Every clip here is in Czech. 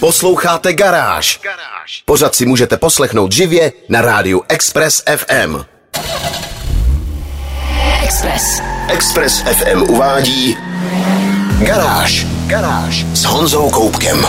Posloucháte Garáž. Pořád si můžete poslechnout živě na rádiu Express FM. Express. Express FM uvádí Garáž. Garáž s Honzou Koupkem.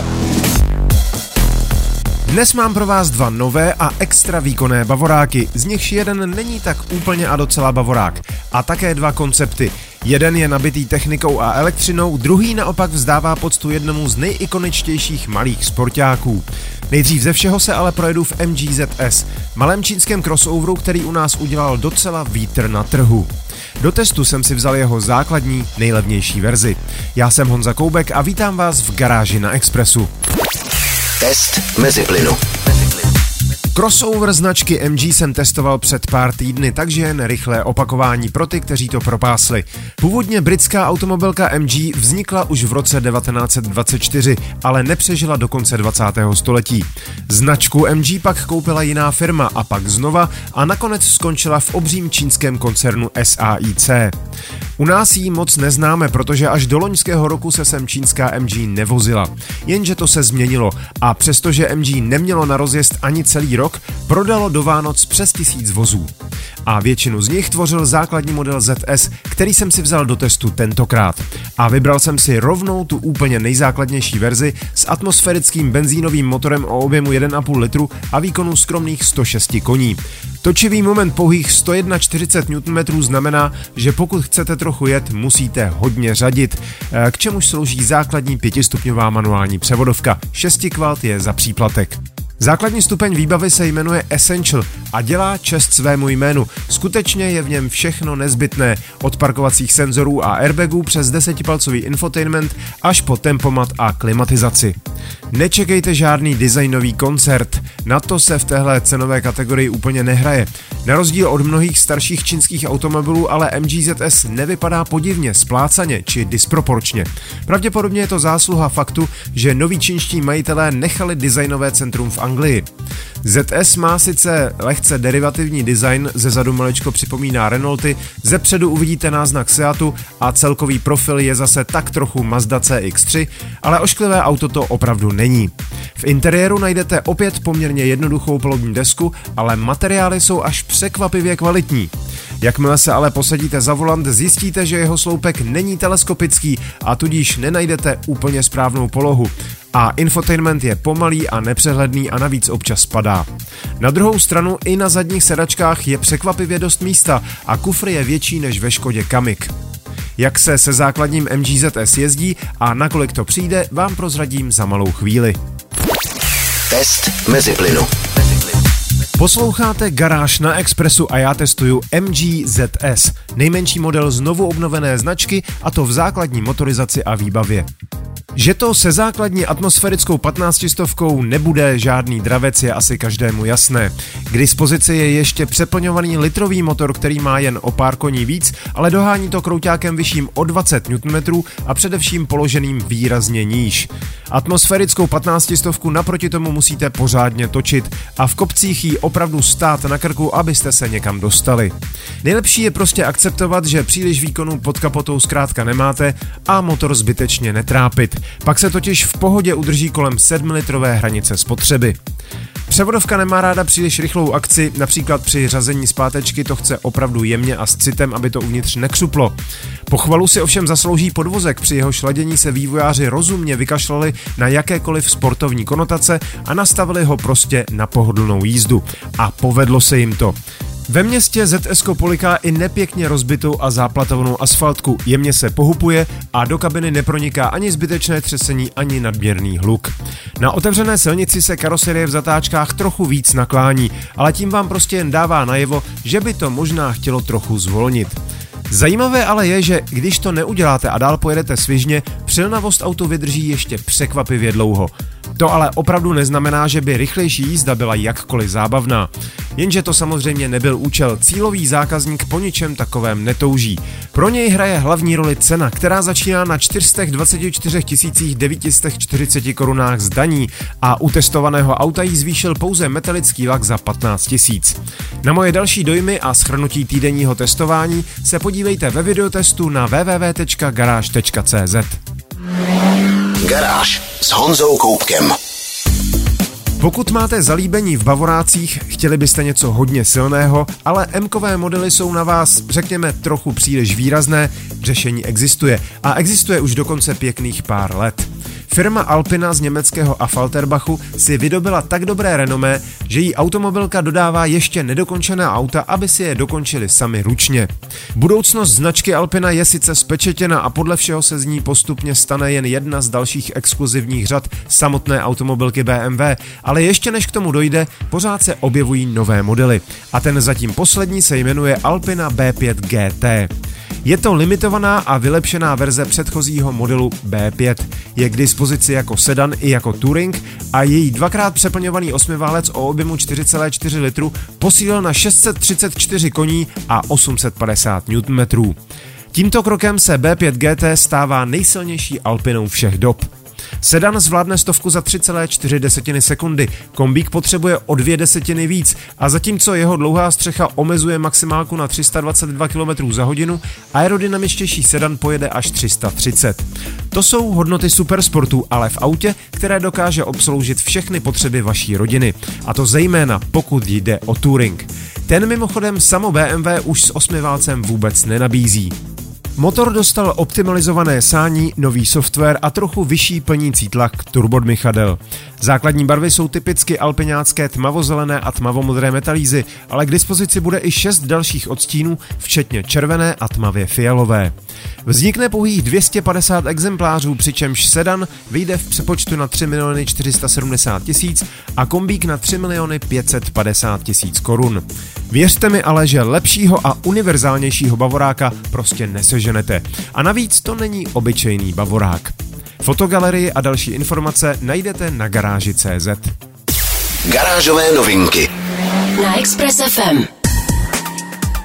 Dnes mám pro vás dva nové a extra výkonné bavoráky, z nichž jeden není tak úplně a docela bavorák. A také dva koncepty. Jeden je nabitý technikou a elektřinou, druhý naopak vzdává poctu jednomu z nejikoničtějších malých sportáků. Nejdřív ze všeho se ale projedu v MGZS, malém čínském crossoveru, který u nás udělal docela vítr na trhu. Do testu jsem si vzal jeho základní, nejlevnější verzi. Já jsem Honza Koubek a vítám vás v garáži na Expressu. Test mezi plynu. Crossover značky MG jsem testoval před pár týdny, takže jen rychlé opakování pro ty, kteří to propásli. Původně britská automobilka MG vznikla už v roce 1924, ale nepřežila do konce 20. století. Značku MG pak koupila jiná firma a pak znova a nakonec skončila v obřím čínském koncernu SAIC. U nás ji moc neznáme, protože až do loňského roku se sem čínská MG nevozila. Jenže to se změnilo a přestože MG nemělo na rozjezd ani celý rok, prodalo do Vánoc přes tisíc vozů. A většinu z nich tvořil základní model ZS, který jsem si vzal do testu tentokrát. A vybral jsem si rovnou tu úplně nejzákladnější verzi s atmosférickým benzínovým motorem o objemu 1,5 litru a výkonu skromných 106 koní. Točivý moment pouhých 141 Nm znamená, že pokud chcete trochu jet, musíte hodně řadit, k čemuž slouží základní pětistupňová manuální převodovka. 6 kvalt je za příplatek. Základní stupeň výbavy se jmenuje Essential a dělá čest svému jménu. Skutečně je v něm všechno nezbytné, od parkovacích senzorů a airbagů přes desetipalcový infotainment až po tempomat a klimatizaci. Nečekejte žádný designový koncert, na to se v téhle cenové kategorii úplně nehraje. Na rozdíl od mnohých starších čínských automobilů ale MGZS nevypadá podivně, splácaně či disproporčně. Pravděpodobně je to zásluha faktu, že noví čínští majitelé nechali designové centrum v Anglii. ZS má sice lehce derivativní design, ze zadu malečko připomíná Renaulty, ze předu uvidíte náznak Seatu a celkový profil je zase tak trochu Mazda CX-3, ale ošklivé auto to opravdu není. V interiéru najdete opět poměrně jednoduchou palubní desku, ale materiály jsou až překvapivě kvalitní. Jakmile se ale posadíte za volant, zjistíte, že jeho sloupek není teleskopický a tudíž nenajdete úplně správnou polohu. A infotainment je pomalý a nepřehledný a navíc občas spadá. Na druhou stranu i na zadních sedačkách je překvapivě dost místa a kufr je větší než ve Škodě Kamik. Jak se se základním MGZS jezdí a nakolik to přijde, vám prozradím za malou chvíli. Test mezi plynu. Posloucháte Garáž na Expressu a já testuju MG ZS, nejmenší model znovu obnovené značky a to v základní motorizaci a výbavě. Že to se základní atmosférickou 15 stovkou nebude žádný dravec je asi každému jasné. K dispozici je ještě přeplňovaný litrový motor, který má jen o pár koní víc, ale dohání to krouťákem vyšším o 20 Nm a především položeným výrazně níž. Atmosférickou 15 stovku naproti tomu musíte pořádně točit a v kopcích jí opravdu stát na krku, abyste se někam dostali. Nejlepší je prostě akceptovat, že příliš výkonu pod kapotou zkrátka nemáte a motor zbytečně netrápit. Pak se totiž v pohodě udrží kolem 7-litrové hranice spotřeby. Převodovka nemá ráda příliš rychlou akci, například při řazení zpátečky to chce opravdu jemně a s citem, aby to uvnitř nekřuplo. Pochvalu si ovšem zaslouží podvozek, při jeho šladění se vývojáři rozumně vykašlali na jakékoliv sportovní konotace a nastavili ho prostě na pohodlnou jízdu. A povedlo se jim to. Ve městě ZS poliká i nepěkně rozbitou a záplatovnou asfaltku, jemně se pohupuje a do kabiny neproniká ani zbytečné třesení, ani nadměrný hluk. Na otevřené silnici se karoserie v zatáčkách trochu víc naklání, ale tím vám prostě jen dává najevo, že by to možná chtělo trochu zvolnit. Zajímavé ale je, že když to neuděláte a dál pojedete svižně, přilnavost auto vydrží ještě překvapivě dlouho. To ale opravdu neznamená, že by rychlejší jízda byla jakkoliv zábavná. Jenže to samozřejmě nebyl účel, cílový zákazník po ničem takovém netouží. Pro něj hraje hlavní roli cena, která začíná na 424 940 korunách z daní a u testovaného auta jí zvýšil pouze metalický lak za 15 000. Na moje další dojmy a schrnutí týdenního testování se podívejte ve videotestu na www.garage.cz. Garáž s Honzou Koupkem. Pokud máte zalíbení v bavorácích, chtěli byste něco hodně silného, ale M-kové modely jsou na vás, řekněme, trochu příliš výrazné, řešení existuje. A existuje už dokonce pěkných pár let. Firma Alpina z německého Affalterbachu si vydobila tak dobré renomé, že jí automobilka dodává ještě nedokončená auta, aby si je dokončili sami ručně. Budoucnost značky Alpina je sice spečetěna a podle všeho se z ní postupně stane jen jedna z dalších exkluzivních řad samotné automobilky BMW, ale ještě než k tomu dojde, pořád se objevují nové modely. A ten zatím poslední se jmenuje Alpina B5 GT. Je to limitovaná a vylepšená verze předchozího modelu B5. Je k dispozici jako sedan i jako touring a její dvakrát přeplňovaný osmiválec o objemu 4,4 litru posílil na 634 koní a 850 Nm. Tímto krokem se B5 GT stává nejsilnější Alpinou všech dob. Sedan zvládne stovku za 3,4 desetiny sekundy, kombík potřebuje o dvě desetiny víc a zatímco jeho dlouhá střecha omezuje maximálku na 322 km za hodinu, aerodynamičtější sedan pojede až 330. To jsou hodnoty supersportu, ale v autě, které dokáže obsloužit všechny potřeby vaší rodiny. A to zejména pokud jde o touring. Ten mimochodem samo BMW už s osmiválcem vůbec nenabízí. Motor dostal optimalizované sání, nový software a trochu vyšší plnící tlak turbodmychadel. Základní barvy jsou typicky alpiňácké tmavozelené a tmavomodré metalízy, ale k dispozici bude i šest dalších odstínů, včetně červené a tmavě fialové. Vznikne pouhých 250 exemplářů, přičemž sedan vyjde v přepočtu na 3 miliony 470 tisíc a kombík na 3 miliony 550 tisíc korun. Věřte mi ale, že lepšího a univerzálnějšího bavoráka prostě neseženete. A navíc to není obyčejný bavorák. Fotogalerii a další informace najdete na garáži.cz. Garážové novinky na Express FM.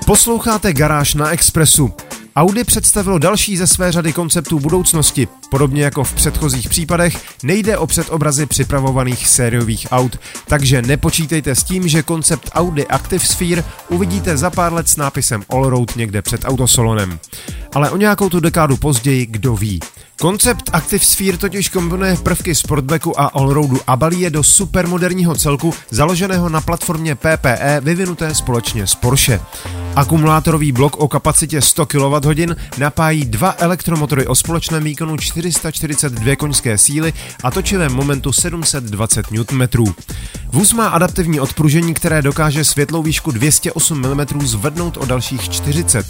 Posloucháte Garáž na Expressu. Audi představilo další ze své řady konceptů budoucnosti. Podobně jako v předchozích případech, nejde o předobrazy připravovaných sériových aut, takže nepočítejte s tím, že koncept Audi Active Sphere uvidíte za pár let s nápisem Allroad někde před autosolonem. Ale o nějakou tu dekádu později, kdo ví. Koncept Active Sphere totiž kombinuje prvky sportbacku a allroadu a balí je do supermoderního celku založeného na platformě PPE vyvinuté společně s Porsche. Akumulátorový blok o kapacitě 100 kWh napájí dva elektromotory o společném výkonu 442 koňské síly a točivém momentu 720 Nm. Vůz má adaptivní odpružení, které dokáže světlou výšku 208 mm zvednout o dalších 40.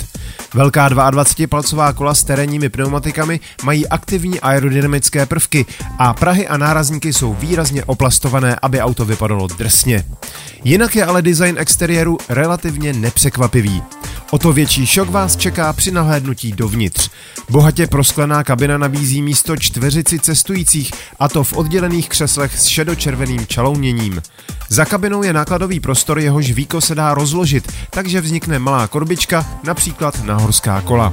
Velká 22-palcová kola s terénními pneumatikami mají aktivní aerodynamické prvky a prahy a nárazníky jsou výrazně oplastované, aby auto vypadalo drsně. Jinak je ale design exteriéru relativně nepřekvapivý. O to větší šok vás čeká při nahlédnutí dovnitř. Bohatě prosklená kabina nabízí místo čtveřici cestujících, a to v oddělených křeslech s šedočerveným čalouněním. Za kabinou je nákladový prostor, jehož víko se dá rozložit, takže vznikne malá korbička, například na horská kola.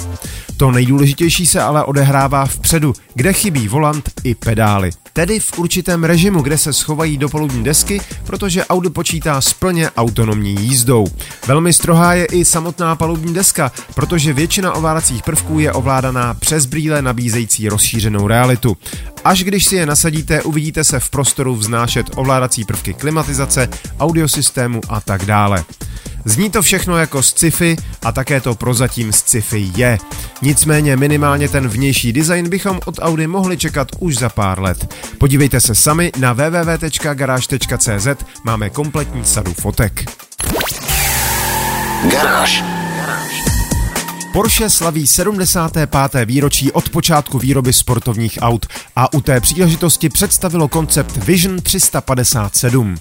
To nejdůležitější se ale odehrává vpředu, kde chybí volant i pedály. Tedy v určitém režimu, kde se schovají do polubní desky, protože Audi počítá s plně autonomní jízdou. Velmi strohá je i samotná palubní deska, protože většina ovládacích prvků je ovládaná přes brýle nabízející rozšířenou realitu. Až když si je nasadíte, uvidíte se v prostoru vznášet ovládací prvky klimatizace, audiosystému a tak dále. Zní to všechno jako sci-fi a také to prozatím sci-fi je. Nicméně minimálně ten vnější design bychom od Audi mohli čekat už za pár let. Podívejte se sami na www.garage.cz, máme kompletní sadu fotek. Garáž. Porsche slaví 75. výročí od počátku výroby sportovních aut a u té příležitosti představilo koncept Vision 357.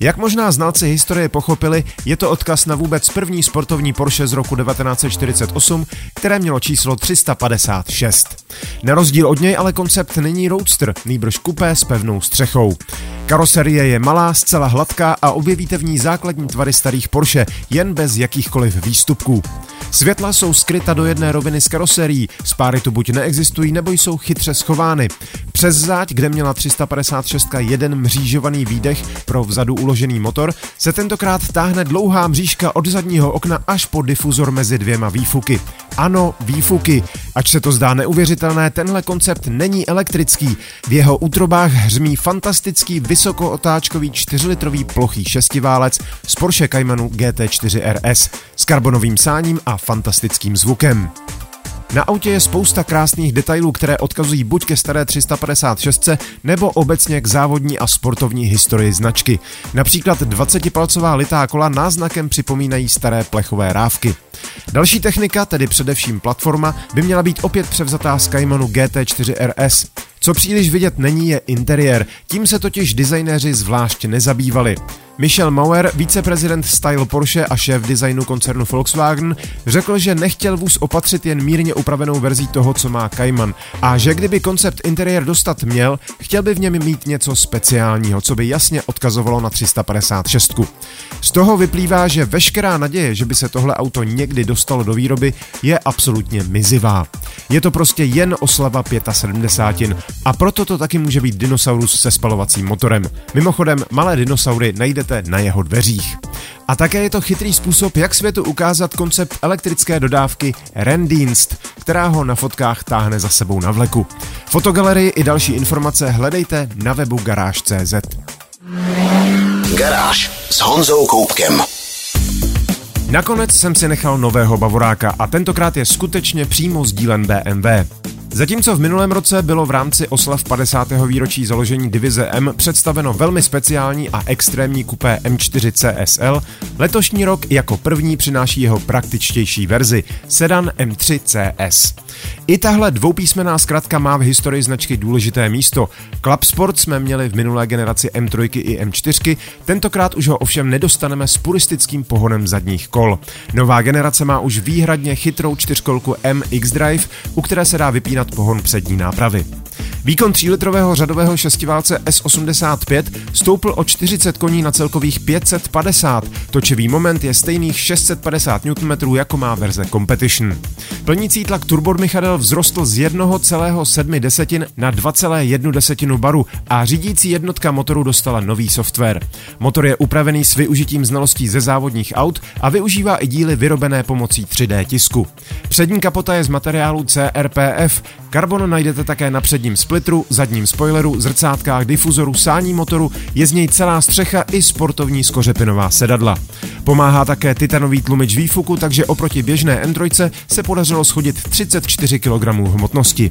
Jak možná znalci historie pochopili, je to odkaz na vůbec první sportovní Porsche z roku 1948, které mělo číslo 356. Na rozdíl od něj ale koncept není roadster, nýbrž kupé s pevnou střechou. Karoserie je malá, zcela hladká a objevíte v ní základní tvary starých Porsche, jen bez jakýchkoliv výstupků. Světla jsou skryta do jedné roviny s karoserií, spáry tu buď neexistují, nebo jsou chytře schovány. Přes záď, kde měla 356 jeden mřížovaný výdech pro vzadu uložený motor, se tentokrát táhne dlouhá mřížka od zadního okna až po difuzor mezi dvěma výfuky. Ano, výfuky. Ač se to zdá neuvěřitelné, tenhle koncept není elektrický. V jeho útrobách hřmí fantastický vysokootáčkový 4-litrový plochý šestiválec z Porsche Caymanu GT4 RS s karbonovým sáním a fantastickým zvukem. Na autě je spousta krásných detailů, které odkazují buď ke staré 356 nebo obecně k závodní a sportovní historii značky. Například 20-palcová litá kola náznakem připomínají staré plechové rávky. Další technika, tedy především platforma, by měla být opět převzatá z Caymanu GT4 RS. Co příliš vidět není, je interiér, tím se totiž designéři zvlášť nezabývali. Michel Mauer, viceprezident Style Porsche a šéf designu koncernu Volkswagen, řekl, že nechtěl vůz opatřit jen mírně upravenou verzí toho, co má Cayman a že kdyby koncept interiér dostat měl, chtěl by v něm mít něco speciálního, co by jasně odkazovalo na 356. Z toho vyplývá, že veškerá naděje, že by se tohle auto někdy dostalo do výroby, je absolutně mizivá. Je to prostě jen oslava 75 a proto to taky může být dinosaurus se spalovacím motorem. Mimochodem, malé dinosaury najdete na jeho dveřích. A také je to chytrý způsob, jak světu ukázat koncept elektrické dodávky Rendienst, která ho na fotkách táhne za sebou na vleku. Fotogalerii i další informace hledejte na webu garáž.cz. Garáž s Honzou Koupkem. Nakonec jsem si nechal nového Bavoráka a tentokrát je skutečně přímo z dílen BMW. Zatímco v minulém roce bylo v rámci oslav 50. výročí založení divize M představeno velmi speciální a extrémní kupé M4 CSL, letošní rok jako první přináší jeho praktičtější verzi, sedan M3 CS. I tahle dvoupísmená zkratka má v historii značky důležité místo. Club Sport jsme měli v minulé generaci M3 i M4, tentokrát už ho ovšem nedostaneme s puristickým pohonem zadních kol. Nová generace má už výhradně chytrou čtyřkolku MX Drive, u které se dá vypínat pohon přední nápravy. Výkon 3-litrového řadového šestiválce S85 stoupl o 40 koní na celkových 550. Točivý moment je stejných 650 Nm jako má verze Competition. Plnící tlak turbodmychadel vzrostl z 1,7 desetin na 2,1 desetinu baru a řídící jednotka motoru dostala nový software. Motor je upravený s využitím znalostí ze závodních aut a využívá i díly vyrobené pomocí 3D tisku. Přední kapota je z materiálu CRPF, karbon najdete také na předním splitru, zadním spoileru, zrcátkách, difuzoru, sání motoru, je z něj celá střecha i sportovní skořepinová sedadla. Pomáhá také titanový tlumič výfuku, takže oproti běžné N3 se podařilo schodit 34 kg hmotnosti.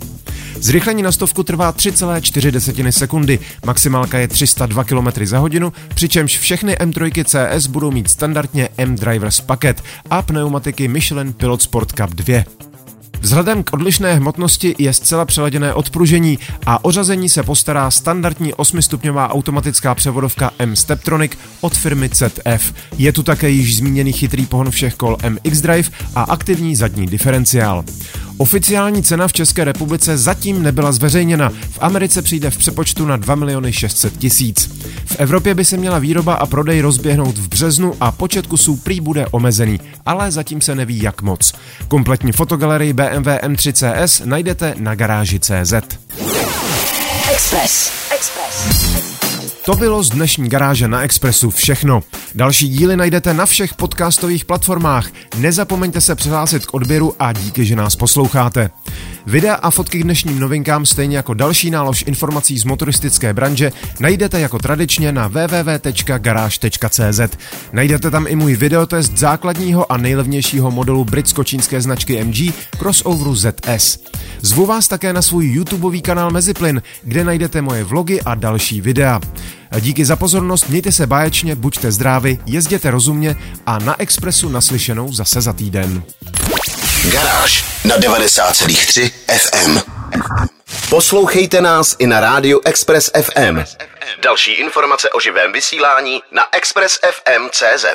Zrychlení na stovku trvá 3,4 sekundy, maximálka je 302 km za hodinu, přičemž všechny M3 CS budou mít standardně M-Drivers paket a pneumatiky Michelin Pilot Sport Cup 2. Vzhledem k odlišné hmotnosti je zcela přeladěné odpružení a ořazení se postará standardní 8-stupňová automatická převodovka M Steptronic od firmy ZF. Je tu také již zmíněný chytrý pohon všech kol MX Drive a aktivní zadní diferenciál. Oficiální cena v České republice zatím nebyla zveřejněna. V Americe přijde v přepočtu na 2 miliony 600 tisíc. V Evropě by se měla výroba a prodej rozběhnout v březnu a počet kusů prý bude omezený, ale zatím se neví jak moc. Kompletní fotogalerii BMW M3 CS najdete na garáži CZ. Express. Express. To bylo z dnešní garáže na Expressu všechno. Další díly najdete na všech podcastových platformách. Nezapomeňte se přihlásit k odběru a díky, že nás posloucháte. Videa a fotky k dnešním novinkám, stejně jako další nálož informací z motoristické branže, najdete jako tradičně na www.garage.cz. Najdete tam i můj videotest základního a nejlevnějšího modelu britsko-čínské značky MG crossoveru ZS. Zvu vás také na svůj YouTubeový kanál Meziplyn, kde najdete moje vlogy a další videa. Díky za pozornost, mějte se báječně, buďte zdraví, jezděte rozumně a na Expressu naslyšenou zase za týden. Garáž na 90,3 FM. Poslouchejte nás i na rádiu Express FM. Další informace o živém vysílání na expressfm.cz.